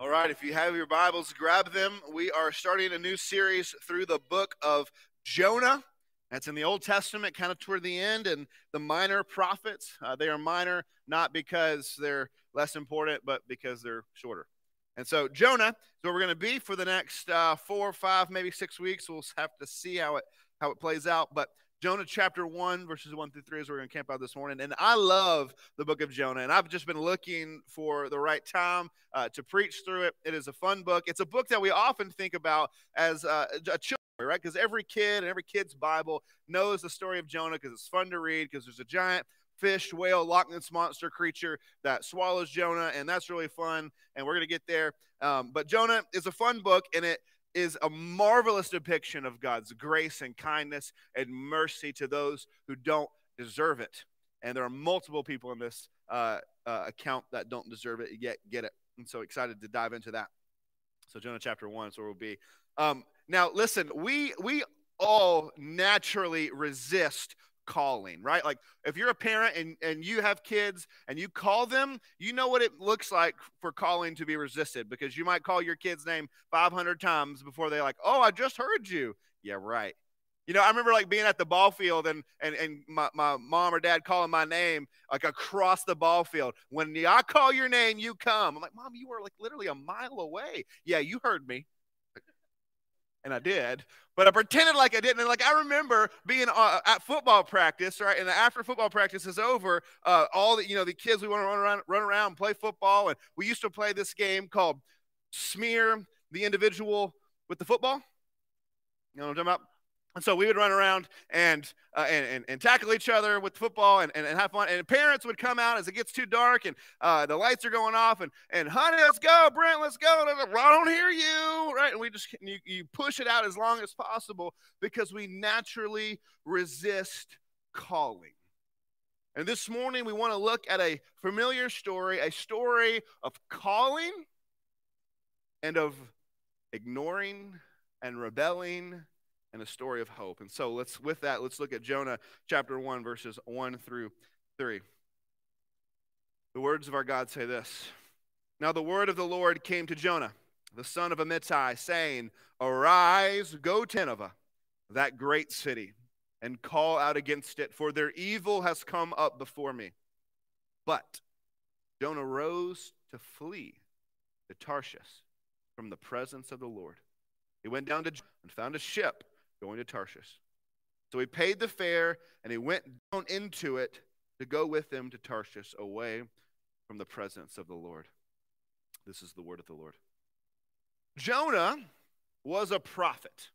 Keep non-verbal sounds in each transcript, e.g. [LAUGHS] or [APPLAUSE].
All right, if you have your Bibles, grab them. We are starting a new series through the book of Jonah. That's in the Old Testament, kind of toward the end, and the minor prophets. Uh, they are minor not because they're less important, but because they're shorter. And so Jonah is where we're going to be for the next uh, four, five, maybe six weeks. We'll have to see how it how it plays out. But Jonah chapter 1, verses 1 through 3 is where we're going to camp out this morning. And I love the book of Jonah. And I've just been looking for the right time uh, to preach through it. It is a fun book. It's a book that we often think about as uh, a children, right? Because every kid and every kid's Bible knows the story of Jonah because it's fun to read because there's a giant fish, whale, Loch Ness monster creature that swallows Jonah. And that's really fun. And we're going to get there. Um, but Jonah is a fun book and it is a marvelous depiction of God's grace and kindness and mercy to those who don't deserve it. And there are multiple people in this uh, uh, account that don't deserve it yet get it. I'm so excited to dive into that. So Jonah chapter one is where we'll be. Um, now, listen, we we all naturally resist calling, right? Like if you're a parent and, and you have kids and you call them, you know what it looks like for calling to be resisted because you might call your kid's name 500 times before they're like, oh, I just heard you. Yeah, right. You know, I remember like being at the ball field and and, and my, my mom or dad calling my name like across the ball field. When I call your name, you come. I'm like, Mom, you were like literally a mile away. Yeah, you heard me and I did, but I pretended like I didn't. And like I remember being uh, at football practice, right? And after football practice is over, uh, all the you know the kids we want to run around, run around, play football, and we used to play this game called smear the individual with the football. You know what I'm talking about? And so we would run around and, uh, and, and, and, tackle each other with football and, and, and, have fun. And parents would come out as it gets too dark and uh, the lights are going off. And, and honey, let's go, Brent, let's go. I don't hear you. Right. And we just, you, you push it out as long as possible because we naturally resist calling. And this morning, we want to look at a familiar story, a story of calling and of ignoring and rebelling and a story of hope. And so let's with that, let's look at Jonah chapter 1 verses 1 through 3. The words of our God say this. Now the word of the Lord came to Jonah, the son of Amittai, saying, Arise, go to Nineveh, that great city, and call out against it, for their evil has come up before me. But Jonah rose to flee to Tarshish from the presence of the Lord. He went down to and found a ship going to Tarshish. So he paid the fare and he went down into it to go with them to Tarshish away from the presence of the Lord. This is the word of the Lord. Jonah was a prophet.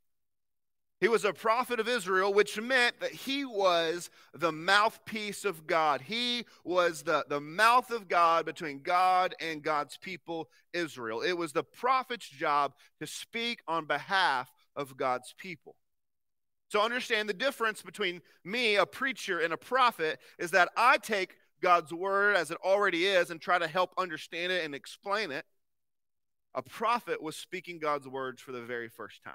He was a prophet of Israel, which meant that he was the mouthpiece of God. He was the, the mouth of God between God and God's people, Israel. It was the prophet's job to speak on behalf of God's people. So understand the difference between me, a preacher, and a prophet is that I take God's word as it already is and try to help understand it and explain it. A prophet was speaking God's words for the very first time.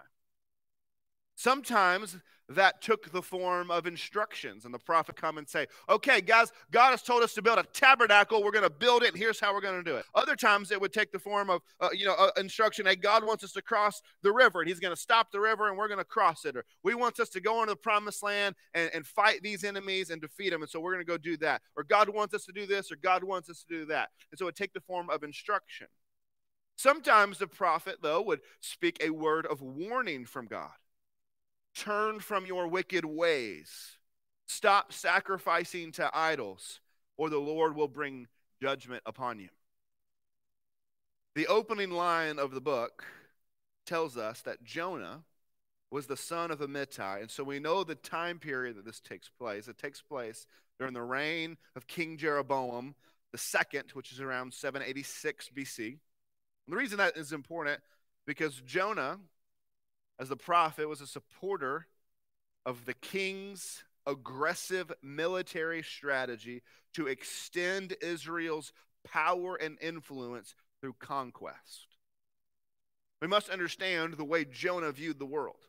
Sometimes that took the form of instructions, and the prophet come and say, "Okay, guys, God has told us to build a tabernacle. We're going to build it, and here's how we're going to do it." Other times, it would take the form of, uh, you know, uh, instruction. Hey, God wants us to cross the river, and He's going to stop the river, and we're going to cross it. Or we wants us to go into the promised land and, and fight these enemies and defeat them, and so we're going to go do that. Or God wants us to do this, or God wants us to do that, and so it take the form of instruction. Sometimes the prophet, though, would speak a word of warning from God. Turn from your wicked ways. Stop sacrificing to idols, or the Lord will bring judgment upon you. The opening line of the book tells us that Jonah was the son of Amittai. And so we know the time period that this takes place. It takes place during the reign of King Jeroboam the second, which is around 786 BC. And the reason that is important because Jonah as the prophet, was a supporter of the king's aggressive military strategy to extend Israel's power and influence through conquest. We must understand the way Jonah viewed the world.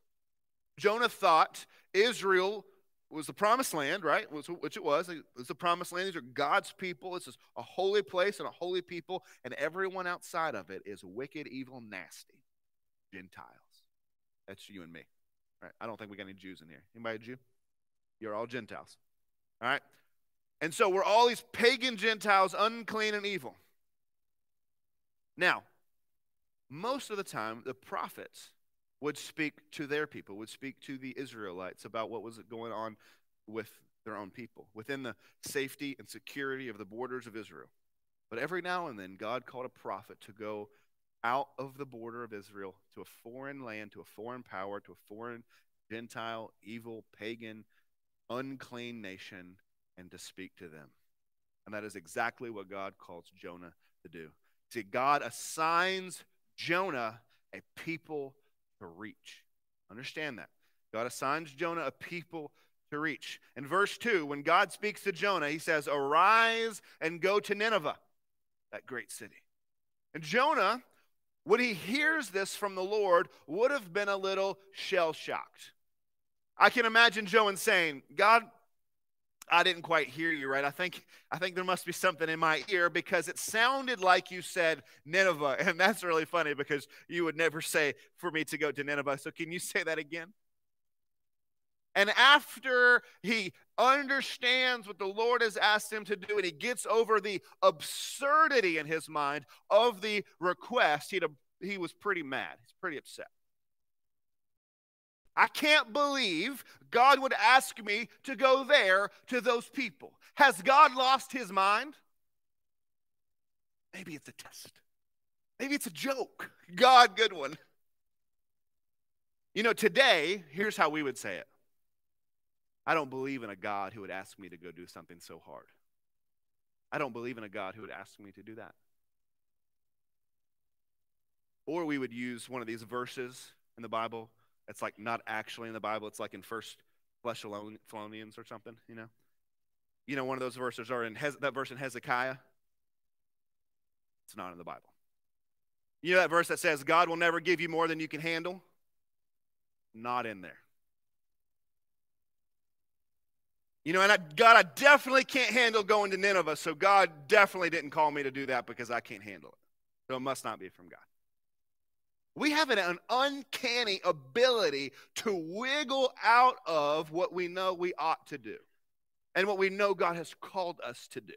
Jonah thought Israel was the promised land, right? Which it was. It's the promised land. These are God's people. This is a holy place and a holy people, and everyone outside of it is wicked, evil, nasty. Gentiles. That's you and me. Right? I don't think we got any Jews in here. Anybody a Jew? You're all Gentiles. All right? And so we're all these pagan Gentiles, unclean and evil. Now, most of the time, the prophets would speak to their people, would speak to the Israelites about what was going on with their own people, within the safety and security of the borders of Israel. But every now and then, God called a prophet to go out of the border of Israel to a foreign land, to a foreign power, to a foreign Gentile, evil, pagan, unclean nation, and to speak to them. And that is exactly what God calls Jonah to do. See, God assigns Jonah a people to reach. Understand that. God assigns Jonah a people to reach. In verse 2, when God speaks to Jonah, he says, Arise and go to Nineveh, that great city. And Jonah, when he hears this from the Lord, would have been a little shell shocked. I can imagine Jonah saying, God, I didn't quite hear you right. I think I think there must be something in my ear because it sounded like you said Nineveh, [LAUGHS] and that's really funny because you would never say for me to go to Nineveh. So can you say that again? And after he understands what the Lord has asked him to do and he gets over the absurdity in his mind of the request, he he was pretty mad. He's pretty upset. I can't believe God would ask me to go there to those people. Has God lost his mind? Maybe it's a test. Maybe it's a joke. God, good one. You know, today, here's how we would say it I don't believe in a God who would ask me to go do something so hard. I don't believe in a God who would ask me to do that. Or we would use one of these verses in the Bible it's like not actually in the Bible. It's like in First Thessalonians or something, you know. You know, one of those verses are in Hez- that verse in Hezekiah. It's not in the Bible. You know that verse that says God will never give you more than you can handle? Not in there. You know, and I, God, I definitely can't handle going to Nineveh, so God definitely didn't call me to do that because I can't handle it. So it must not be from God. We have an uncanny ability to wiggle out of what we know we ought to do and what we know God has called us to do.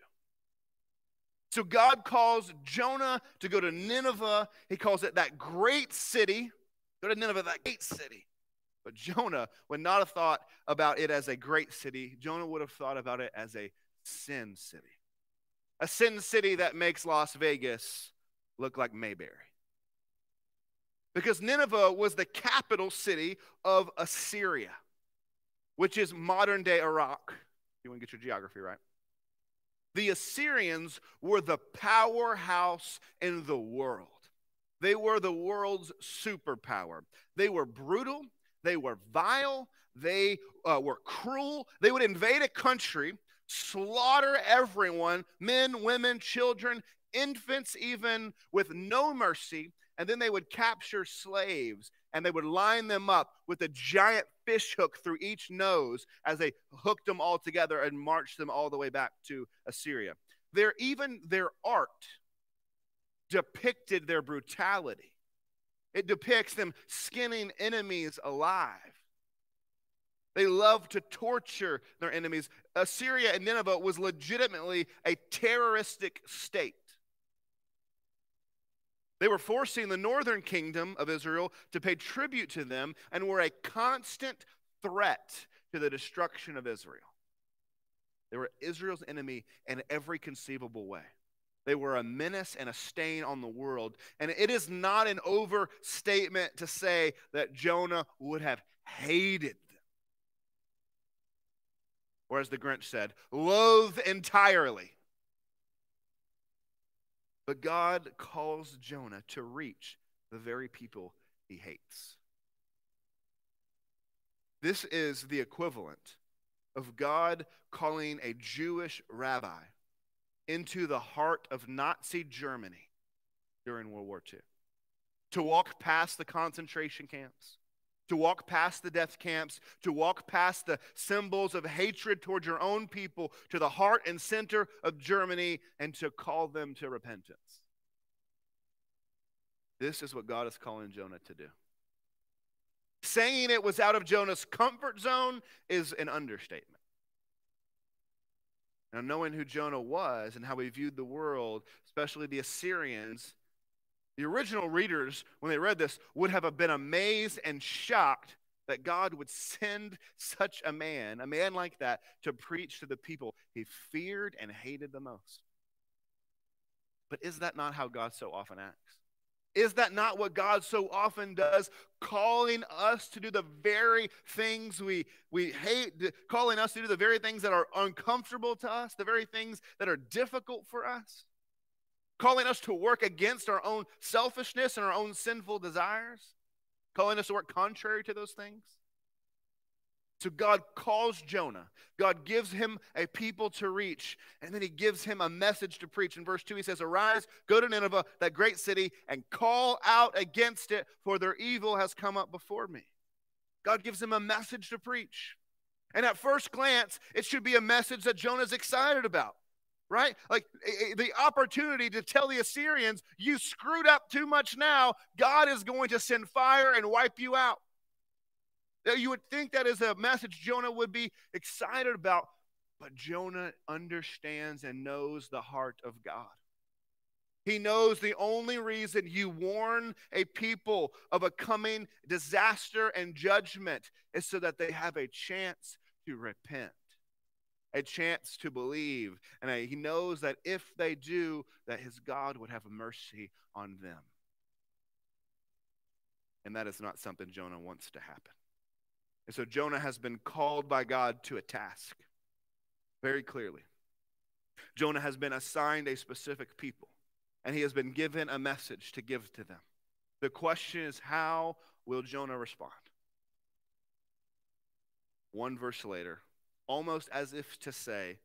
So God calls Jonah to go to Nineveh. He calls it that great city. Go to Nineveh, that great city. But Jonah would not have thought about it as a great city. Jonah would have thought about it as a sin city. A sin city that makes Las Vegas look like Mayberry because Nineveh was the capital city of Assyria, which is modern day Iraq. You want to get your geography right? The Assyrians were the powerhouse in the world. They were the world's superpower. They were brutal, they were vile, they uh, were cruel. They would invade a country, slaughter everyone men, women, children, infants, even with no mercy and then they would capture slaves and they would line them up with a giant fish hook through each nose as they hooked them all together and marched them all the way back to Assyria. Their even their art depicted their brutality. It depicts them skinning enemies alive. They loved to torture their enemies. Assyria and Nineveh was legitimately a terroristic state. They were forcing the northern kingdom of Israel to pay tribute to them and were a constant threat to the destruction of Israel. They were Israel's enemy in every conceivable way. They were a menace and a stain on the world. And it is not an overstatement to say that Jonah would have hated them. Or as the Grinch said, loathe entirely. But God calls Jonah to reach the very people he hates. This is the equivalent of God calling a Jewish rabbi into the heart of Nazi Germany during World War II to walk past the concentration camps, to walk past the death camps, to walk past the symbols of hatred towards your own people, to the heart and center of Germany, and to call them to repentance. This is what God is calling Jonah to do. Saying it was out of Jonah's comfort zone is an understatement. Now, knowing who Jonah was and how he viewed the world, especially the Assyrians, the original readers, when they read this, would have been amazed and shocked that God would send such a man, a man like that, to preach to the people he feared and hated the most. But is that not how God so often acts? Is that not what God so often does, calling us to do the very things we, we hate, calling us to do the very things that are uncomfortable to us, the very things that are difficult for us? Calling us to work against our own selfishness and our own sinful desires? Calling us to work contrary to those things? So God calls Jonah. God gives him a people to reach, and then he gives him a message to preach. In verse 2, he says, Arise, go to Nineveh, that great city, and call out against it, for their evil has come up before me. God gives him a message to preach. And at first glance, it should be a message that Jonah's excited about, right? Like the opportunity to tell the Assyrians, You screwed up too much now. God is going to send fire and wipe you out. You would think that is a message Jonah would be excited about, but Jonah understands and knows the heart of God. He knows the only reason you warn a people of a coming disaster and judgment is so that they have a chance to repent, a chance to believe. And he knows that if they do, that his God would have mercy on them. And that is not something Jonah wants to happen. And so Jonah has been called by God to a task very clearly. Jonah has been assigned a specific people, and he has been given a message to give to them. The question is, how will Jonah respond? One verse later, almost as if to say,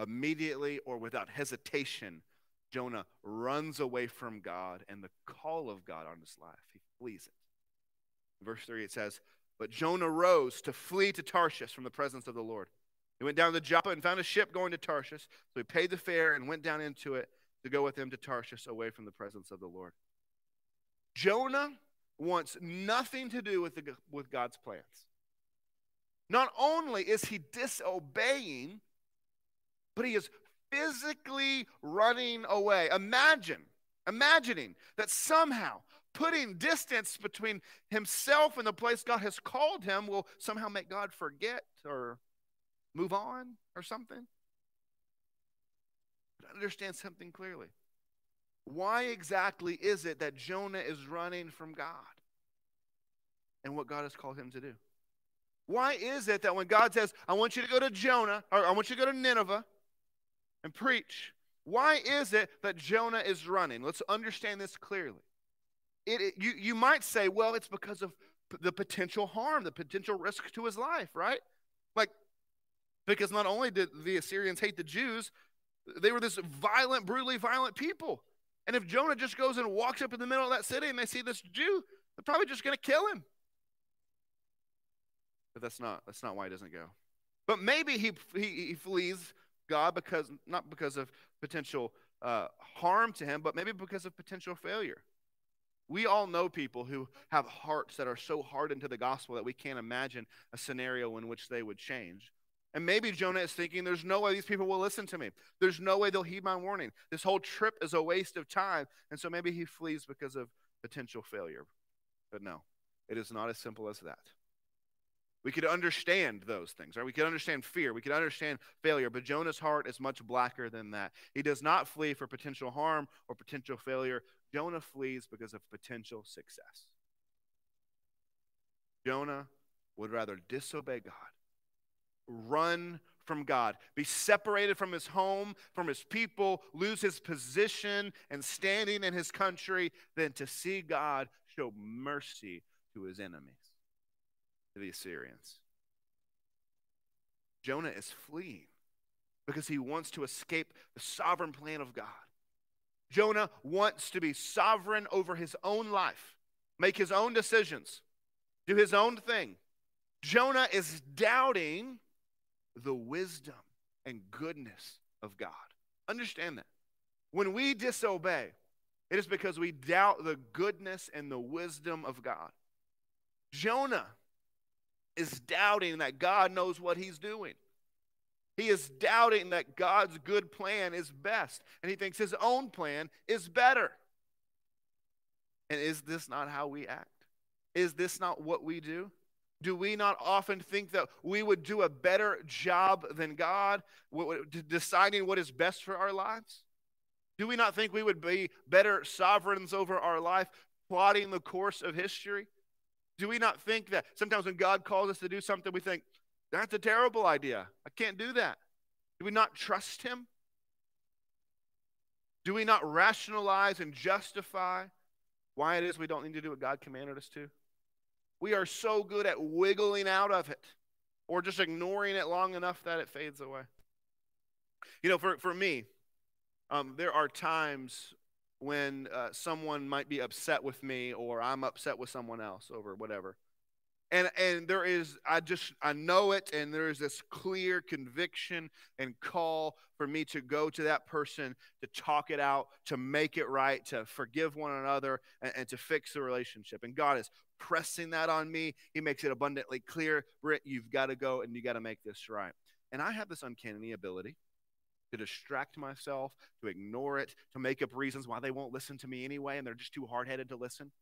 immediately or without hesitation, Jonah runs away from God and the call of God on his life. He flees it. verse 3, it says, but Jonah rose to flee to Tarshish from the presence of the Lord. He went down to Joppa and found a ship going to Tarshish. So he paid the fare and went down into it to go with them to Tarshish away from the presence of the Lord. Jonah wants nothing to do with, the, with God's plans. Not only is he disobeying, but he is physically running away. Imagine, imagining that somehow putting distance between himself and the place God has called him will somehow make God forget or move on or something. But understand something clearly. Why exactly is it that Jonah is running from God and what God has called him to do? Why is it that when God says, I want you to go to Jonah, or I want you to go to Nineveh and preach, why is it that Jonah is running? Let's understand this clearly it, it, you, you might say, well, it's because of the potential harm, the potential risk to his life, right? Like, because not only did the Assyrians hate the Jews, they were this violent, brutally violent people. And if Jonah just goes and walks up in the middle of that city and they see this Jew, they're probably just going to kill him. But that's not that's not why he doesn't go. But maybe he he, he flees God because not because of potential uh, harm to him, but maybe because of potential failure. We all know people who have hearts that are so hardened to the gospel that we can't imagine a scenario in which they would change. And maybe Jonah is thinking, there's no way these people will listen to me. There's no way they'll heed my warning. This whole trip is a waste of time. And so maybe he flees because of potential failure. But no, it is not as simple as that. We could understand those things, right? We could understand fear. We could understand failure. But Jonah's heart is much blacker than that. He does not flee for potential harm or potential failure. Jonah flees because of potential success. Jonah would rather disobey God, run from God, be separated from his home, from his people, lose his position and standing in his country, than to see God show mercy to his enemies, to the Assyrians. Jonah is fleeing because he wants to escape the sovereign plan of God. Jonah wants to be sovereign over his own life, make his own decisions, do his own thing. Jonah is doubting the wisdom and goodness of God. Understand that. When we disobey, it is because we doubt the goodness and the wisdom of God. Jonah is doubting that God knows what he's doing. He is doubting that God's good plan is best, and he thinks his own plan is better. And is this not how we act? Is this not what we do? Do we not often think that we would do a better job than God deciding what is best for our lives? Do we not think we would be better sovereigns over our life, plotting the course of history? Do we not think that sometimes when God calls us to do something, we think, that's a terrible idea. I can't do that. Do we not trust Him? Do we not rationalize and justify why it is we don't need to do what God commanded us to? We are so good at wiggling out of it or just ignoring it long enough that it fades away. You know, for, for me, um, there are times when uh, someone might be upset with me or I'm upset with someone else over whatever. And, and there is, I just, I know it, and there is this clear conviction and call for me to go to that person, to talk it out, to make it right, to forgive one another, and, and to fix the relationship. And God is pressing that on me. He makes it abundantly clear Brent, you've got to go and you got to make this right. And I have this uncanny ability to distract myself, to ignore it, to make up reasons why they won't listen to me anyway, and they're just too hard headed to listen.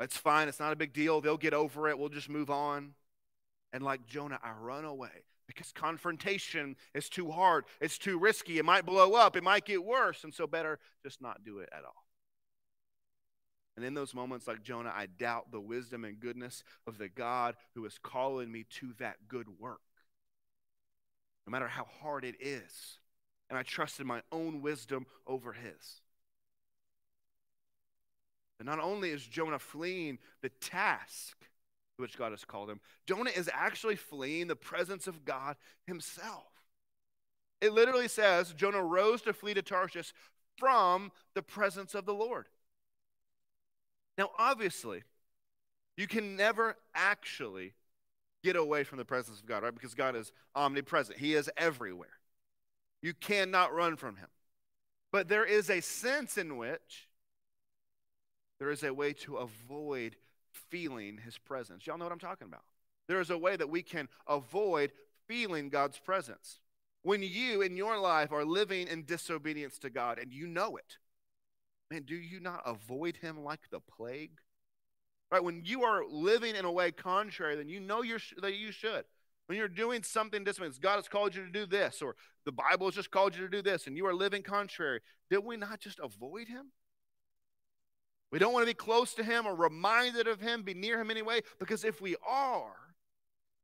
It's fine. It's not a big deal. They'll get over it. We'll just move on. And like Jonah, I run away because confrontation is too hard. It's too risky. It might blow up. It might get worse. And so, better just not do it at all. And in those moments, like Jonah, I doubt the wisdom and goodness of the God who is calling me to that good work, no matter how hard it is. And I trust in my own wisdom over his. And not only is Jonah fleeing the task to which God has called him, Jonah is actually fleeing the presence of God himself. It literally says Jonah rose to flee to Tarshish from the presence of the Lord. Now, obviously, you can never actually get away from the presence of God, right? Because God is omnipresent, He is everywhere. You cannot run from Him. But there is a sense in which there is a way to avoid feeling His presence. Y'all know what I'm talking about. There is a way that we can avoid feeling God's presence. When you in your life are living in disobedience to God and you know it, man, do you not avoid him like the plague? Right? When you are living in a way contrary, then you know you're, that you should. When you're doing something different, God has called you to do this, or the Bible has just called you to do this, and you are living contrary, did we not just avoid him? We don't want to be close to him or reminded of him, be near him anyway, because if we are,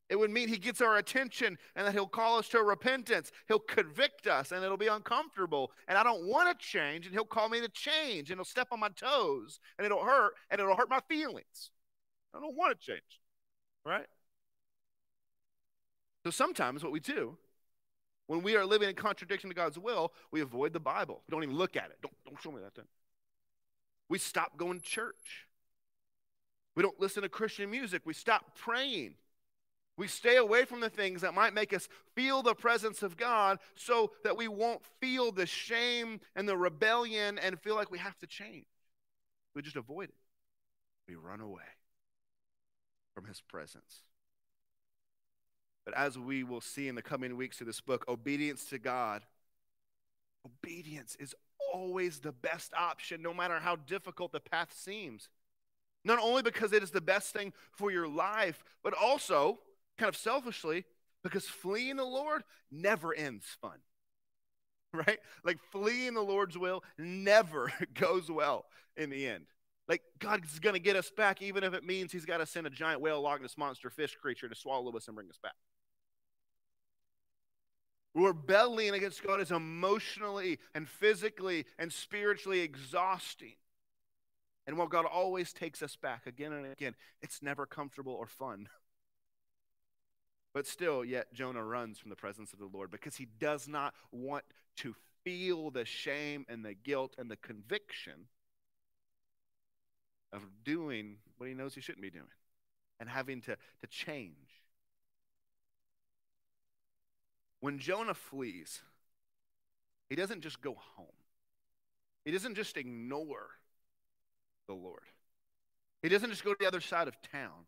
it would mean he gets our attention and that he'll call us to repentance. He'll convict us and it'll be uncomfortable. And I don't want to change, and he'll call me to change and he'll step on my toes and it'll hurt and it'll hurt my feelings. I don't want to change, right? So sometimes what we do when we are living in contradiction to God's will, we avoid the Bible. We don't even look at it. Don't, don't show me that thing. We stop going to church. We don't listen to Christian music. We stop praying. We stay away from the things that might make us feel the presence of God so that we won't feel the shame and the rebellion and feel like we have to change. We just avoid it. We run away from his presence. But as we will see in the coming weeks of this book, obedience to God, obedience is always the best option, no matter how difficult the path seems. Not only because it is the best thing for your life, but also kind of selfishly, because fleeing the Lord never ends fun. [LAUGHS] Right? Like fleeing the Lord's will never [LAUGHS] goes well in the end. Like God's going to get us back, even if it means He's got to send a giant whale, Loch Ness monster fish creature to swallow us and bring us back. Rebelling against God is emotionally and physically and spiritually exhausting. And while God always takes us back again and again, it's never comfortable or fun. [LAUGHS] But still, yet Jonah runs from the presence of the Lord because he does not want to feel the shame and the guilt and the conviction of doing what he knows he shouldn't be doing. and having to, to change. When Jonah flees, he doesn't just go home, he doesn't just ignore the Lord. He doesn't just go to the other side of town.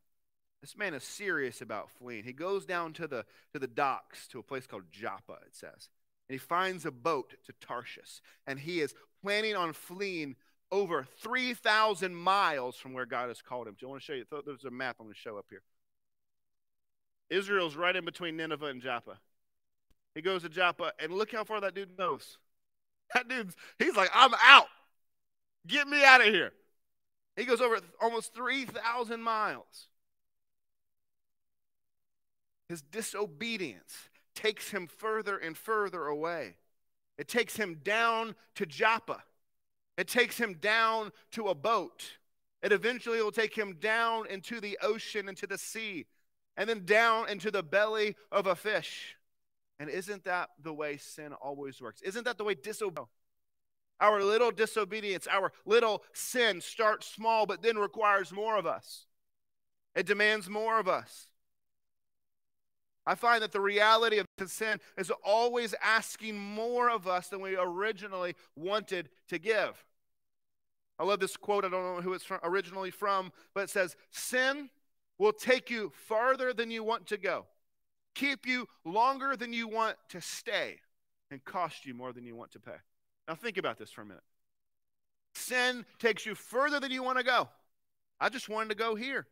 This man is serious about fleeing. He goes down to the, to the docks to a place called Joppa, it says. And he finds a boat to Tarshish. And he is planning on fleeing over 3,000 miles from where God has called him. Do you want to show you? There's a map I'm going to show up here. Israel's right in between Nineveh and Joppa. He goes to Joppa, and look how far that dude knows. [LAUGHS] That dude's, he's like, I'm out. Get me out of here. He goes over almost 3,000 miles. His disobedience takes him further and further away. It takes him down to Joppa. It takes him down to a boat. It eventually will take him down into the ocean, into the sea, and then down into the belly of a fish. And isn't that the way sin always works? Isn't that the way disobedience? Our little disobedience, our little sin starts small, but then requires more of us. It demands more of us. I find that the reality of sin is always asking more of us than we originally wanted to give. I love this quote. I don't know who it's from, originally from, but it says, Sin will take you farther than you want to go, keep you longer than you want to stay, and cost you more than you want to pay. Now, think about this for a minute. Sin takes you further than you want to go. I just wanted to go here.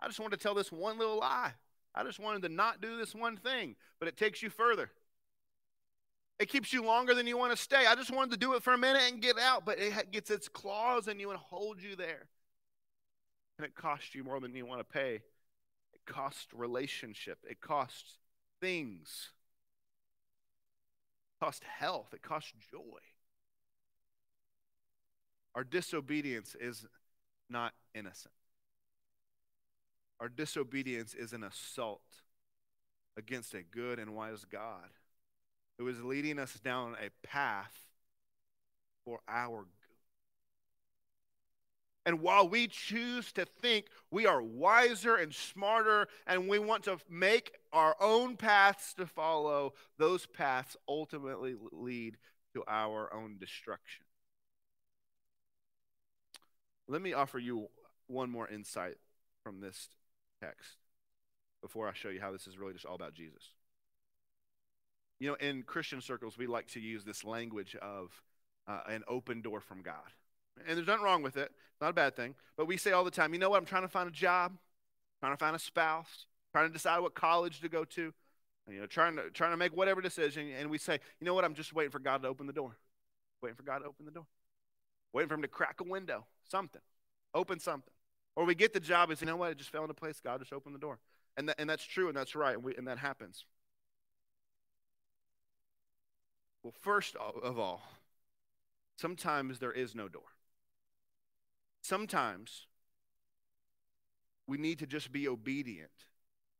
I just wanted to tell this one little lie. I just wanted to not do this one thing, but it takes you further. It keeps you longer than you want to stay. I just wanted to do it for a minute and get out, but it gets its claws in you and holds you there. And it costs you more than you want to pay. It costs relationship. It costs things. It health. It costs joy. Our disobedience is not innocent. Our disobedience is an assault against a good and wise God who is leading us down a path for our. And while we choose to think we are wiser and smarter and we want to make our own paths to follow, those paths ultimately lead to our own destruction. Let me offer you one more insight from this text before I show you how this is really just all about Jesus. You know, in Christian circles, we like to use this language of uh, an open door from God. And there's nothing wrong with it, it's not a bad thing. But we say all the time, you know what? I'm trying to find a job, trying to find a spouse, trying to decide what college to go to, you know, trying to, trying to make whatever decision. And we say, you know what? I'm just waiting for God to open the door. Waiting for God to open the door. Waiting for Him to crack a window, something, open something. Or we get the job and say, you know what, it just fell into place. God just opened the door. And, that, and that's true and that's right, and, we, and that happens. Well, first of all, sometimes there is no door. Sometimes we need to just be obedient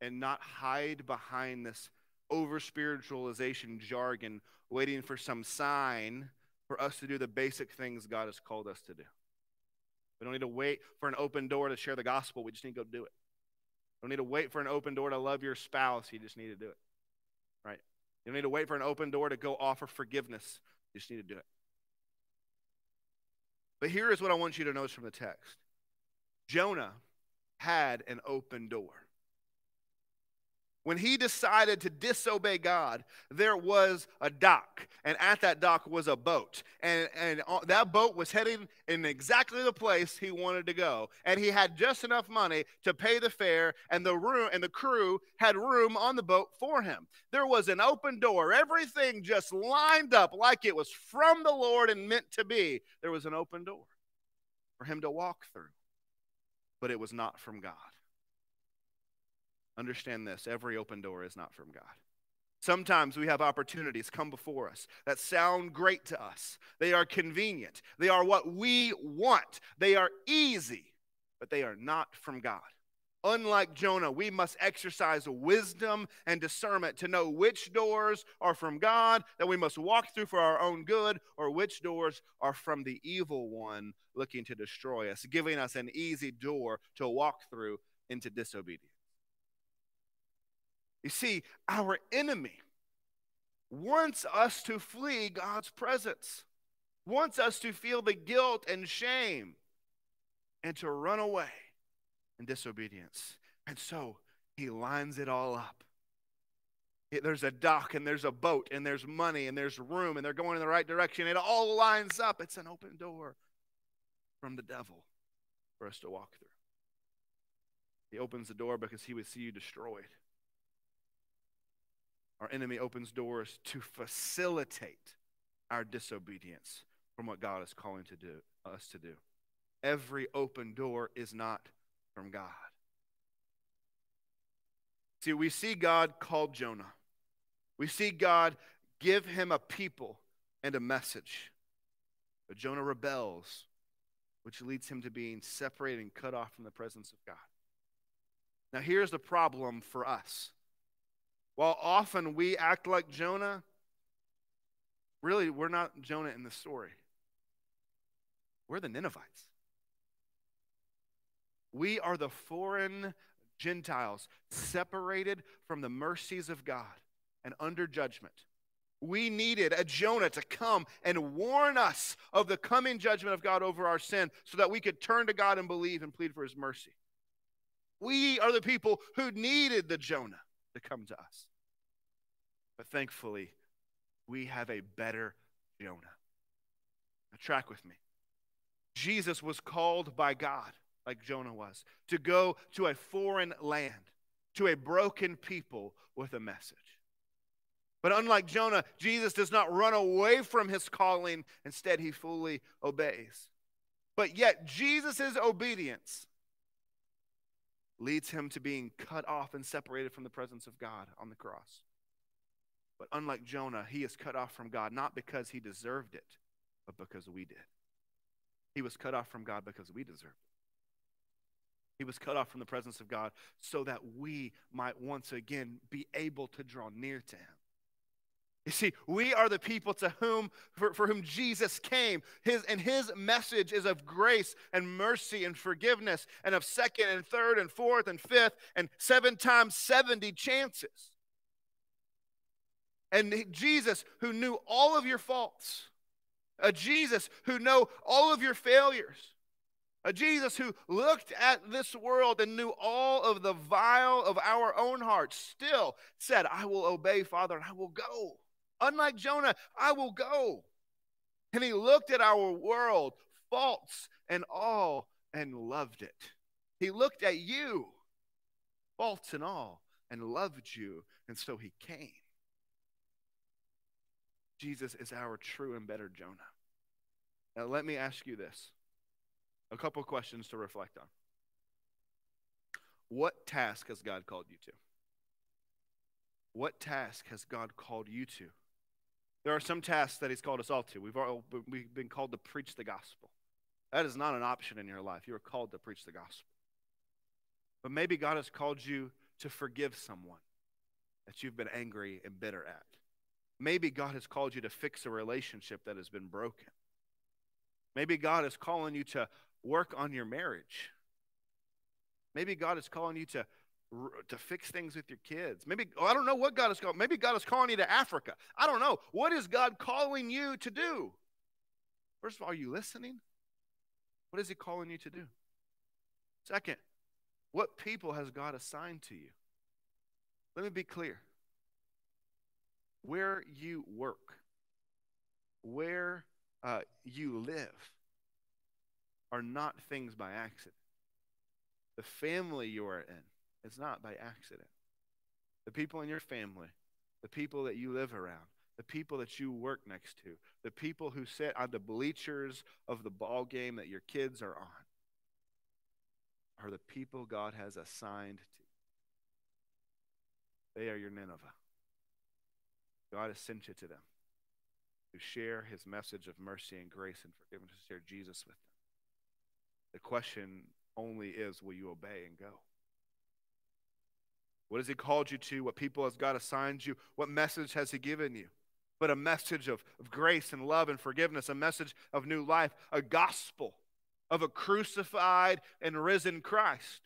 and not hide behind this over spiritualization jargon, waiting for some sign for us to do the basic things God has called us to do. We don't need to wait for an open door to share the gospel. We just need to go do it. We don't need to wait for an open door to love your spouse. You just need to do it. Right? You don't need to wait for an open door to go offer forgiveness. You just need to do it. But here is what I want you to notice from the text Jonah had an open door. When he decided to disobey God, there was a dock, and at that dock was a boat. And, and uh, that boat was heading in exactly the place he wanted to go. And he had just enough money to pay the fare, and the room and the crew had room on the boat for him. There was an open door, everything just lined up like it was from the Lord and meant to be. There was an open door for him to walk through, but it was not from God. Understand this every open door is not from God. Sometimes we have opportunities come before us that sound great to us. They are convenient. They are what we want. They are easy, but they are not from God. Unlike Jonah, we must exercise wisdom and discernment to know which doors are from God that we must walk through for our own good, or which doors are from the evil one looking to destroy us, giving us an easy door to walk through into disobedience. You see, our enemy wants us to flee God's presence, wants us to feel the guilt and shame and to run away in disobedience. And so he lines it all up. There's a dock and there's a boat and there's money and there's room and they're going in the right direction. It all lines up. It's an open door from the devil for us to walk through. He opens the door because he would see you destroyed. Our enemy opens doors to facilitate our disobedience from what God is calling to do, us to do. Every open door is not from God. See, we see God called Jonah. We see God give him a people and a message. But Jonah rebels, which leads him to being separated and cut off from the presence of God. Now, here's the problem for us. While often we act like Jonah, really, we're not Jonah in the story. We're the Ninevites. We are the foreign Gentiles separated from the mercies of God and under judgment. We needed a Jonah to come and warn us of the coming judgment of God over our sin so that we could turn to God and believe and plead for his mercy. We are the people who needed the Jonah to come to us. But thankfully, we have a better Jonah. Now, track with me. Jesus was called by God, like Jonah was, to go to a foreign land, to a broken people with a message. But unlike Jonah, Jesus does not run away from his calling. Instead, he fully obeys. But yet, Jesus' obedience leads him to being cut off and separated from the presence of God on the cross. But unlike Jonah, he is cut off from God not because he deserved it, but because we did. He was cut off from God because we deserved it. He was cut off from the presence of God so that we might once again be able to draw near to him. You see, we are the people to whom, for, for whom Jesus came. His, and his message is of grace and mercy and forgiveness and of second and third and fourth and fifth and seven times 70 chances. And Jesus, who knew all of your faults, a Jesus who knew all of your failures, a Jesus who looked at this world and knew all of the vile of our own hearts, still said, I will obey, Father, and I will go. Unlike Jonah, I will go. And he looked at our world, faults and all, and loved it. He looked at you, faults and all, and loved you. And so he came. Jesus is our true and better Jonah. Now, let me ask you this a couple questions to reflect on. What task has God called you to? What task has God called you to? There are some tasks that He's called us all to. We've, all, we've been called to preach the gospel. That is not an option in your life. You are called to preach the gospel. But maybe God has called you to forgive someone that you've been angry and bitter at. Maybe God has called you to fix a relationship that has been broken. Maybe God is calling you to work on your marriage. Maybe God is calling you to to fix things with your kids. Maybe, oh, I don't know what God is calling. Maybe God is calling you to Africa. I don't know. What is God calling you to do? First of all, are you listening? What is He calling you to do? Second, what people has God assigned to you? Let me be clear. Where you work, where uh, you live, are not things by accident. The family you are in it's not by accident. The people in your family, the people that you live around, the people that you work next to, the people who sit on the bleachers of the ball game that your kids are on, are the people God has assigned to. They are your Nineveh. God has sent you to them to share his message of mercy and grace and forgiveness, to share Jesus with them. The question only is will you obey and go? What has He called you to? What people has God assigned you? What message has He given you? But a message of, of grace and love and forgiveness, a message of new life, a gospel of a crucified and risen Christ.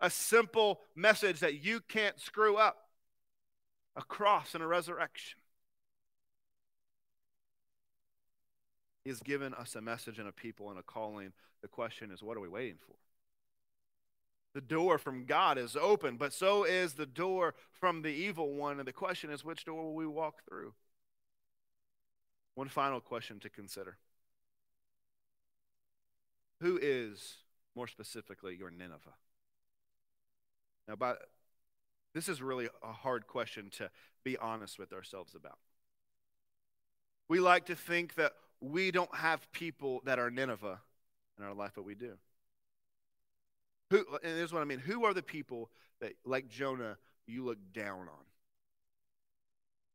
a simple message that you can't screw up a cross and a resurrection. He has given us a message and a people and a calling. The question is, what are we waiting for? The door from God is open, but so is the door from the evil one. And the question is, which door will we walk through? One final question to consider Who is, more specifically, your Nineveh? Now, by, this is really a hard question to be honest with ourselves about. We like to think that we don't have people that are Nineveh in our life, but we do. Who, and here's what I mean. Who are the people that, like Jonah, you look down on?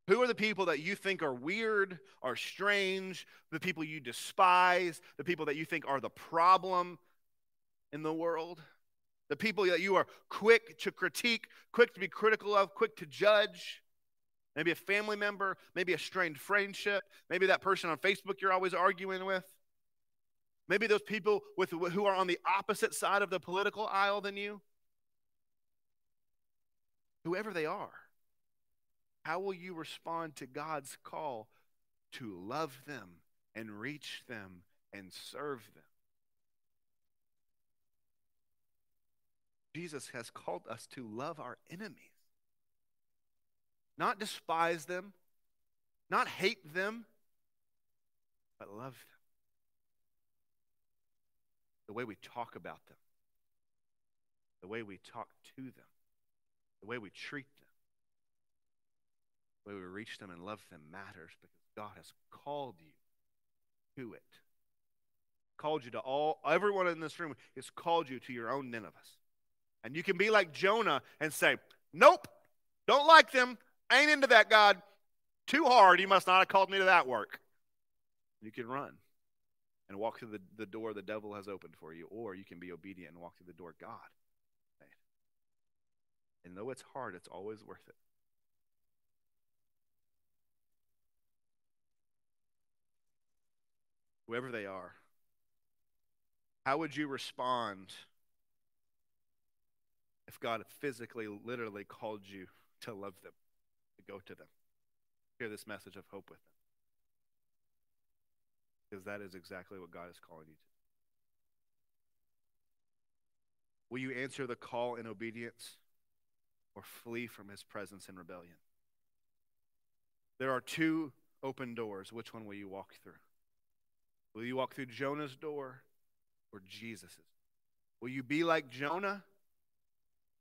Who are the people that you think are weird, are strange, the people you despise, the people that you think are the problem in the world? The people that you are quick to critique, quick to be critical of, quick to judge? Maybe a family member, maybe a strained friendship, maybe that person on Facebook you're always arguing with. Maybe those people with, who are on the opposite side of the political aisle than you. Whoever they are, how will you respond to God's call to love them and reach them and serve them? Jesus has called us to love our enemies, not despise them, not hate them, but love them the way we talk about them, the way we talk to them, the way we treat them, the way we reach them and love them matters because God has called you to it. Called you to all, everyone in this room has called you to your own Ninevehs. And you can be like Jonah and say, Nope, don't like them, ain't into that, God. Too hard, you must not have called me to that work. You can run and walk through the, the door the devil has opened for you, or you can be obedient and walk through the door God. And though it's hard, it's always worth it. Whoever they are, how would you respond if God physically, literally called you to love them, to go to them, share this message of hope with them? Because that is exactly what God is calling you to. Will you answer the call in obedience or flee from his presence in rebellion? There are two open doors. Which one will you walk through? Will you walk through Jonah's door or Jesus's? Will you be like Jonah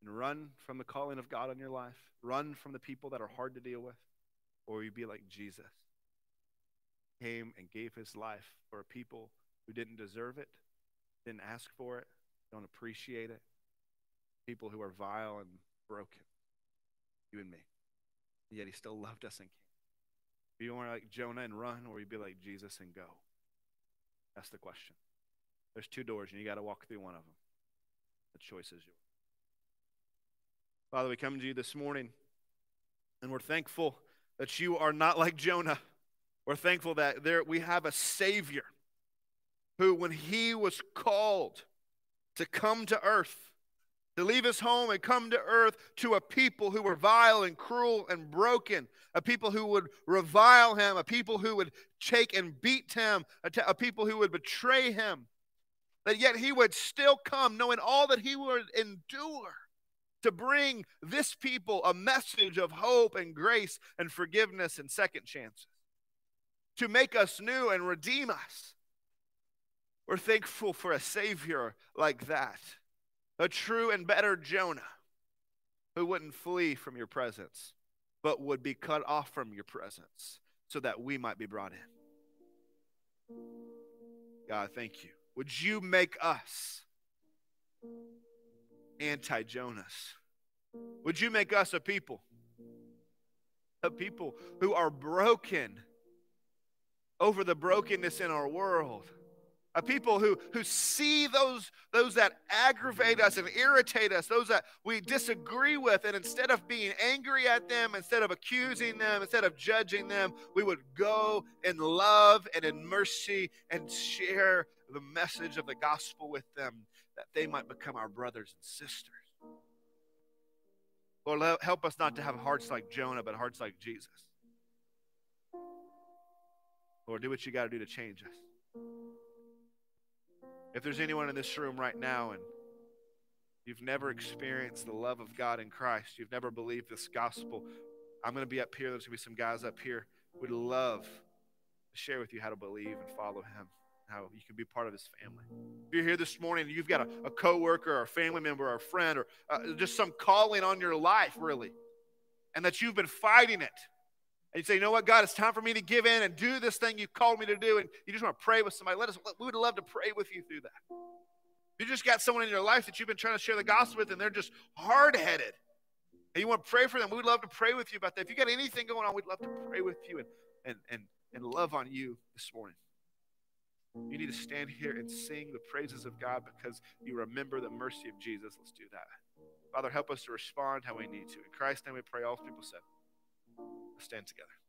and run from the calling of God on your life? Run from the people that are hard to deal with? Or will you be like Jesus? Came and gave his life for people who didn't deserve it, didn't ask for it, don't appreciate it, people who are vile and broken, you and me. Yet he still loved us and came. You want to like Jonah and run, or you be like Jesus and go? That's the question. There's two doors, and you got to walk through one of them. The choice is yours. Father, we come to you this morning, and we're thankful that you are not like Jonah. We're thankful that there we have a Savior who, when he was called to come to earth, to leave his home and come to earth to a people who were vile and cruel and broken, a people who would revile him, a people who would take and beat him, a, t- a people who would betray him, that yet he would still come knowing all that he would endure to bring this people a message of hope and grace and forgiveness and second chances to make us new and redeem us. We're thankful for a Savior like that, a true and better Jonah who wouldn't flee from your presence, but would be cut off from your presence so that we might be brought in. God, thank you. Would you make us anti Jonahs? Would you make us a people? A people who are broken over the brokenness in our world. A people who, who see those, those that aggravate us and irritate us, those that we disagree with, and instead of being angry at them, instead of accusing them, instead of judging them, we would go in love and in mercy and share the message of the gospel with them that they might become our brothers and sisters. Lord, help us not to have hearts like Jonah, but hearts like Jesus. Lord, do what you got to do to change us. If there's anyone in this room right now and you've never experienced the love of God in Christ, you've never believed this gospel, I'm going to be up here. There's going to be some guys up here. We'd love to share with you how to believe and follow Him, how you can be part of His family. If you're here this morning and you've got a, a coworker or a family member or a friend or uh, just some calling on your life, really, and that you've been fighting it, and you say, you know what, God, it's time for me to give in and do this thing you've called me to do, and you just want to pray with somebody, let us, we would love to pray with you through that. You just got someone in your life that you've been trying to share the gospel with, and they're just hard headed, and you want to pray for them, we would love to pray with you about that. If you got anything going on, we'd love to pray with you and, and, and, and love on you this morning. You need to stand here and sing the praises of God because you remember the mercy of Jesus. Let's do that. Father, help us to respond how we need to. In Christ's name we pray, all people said. Stand together.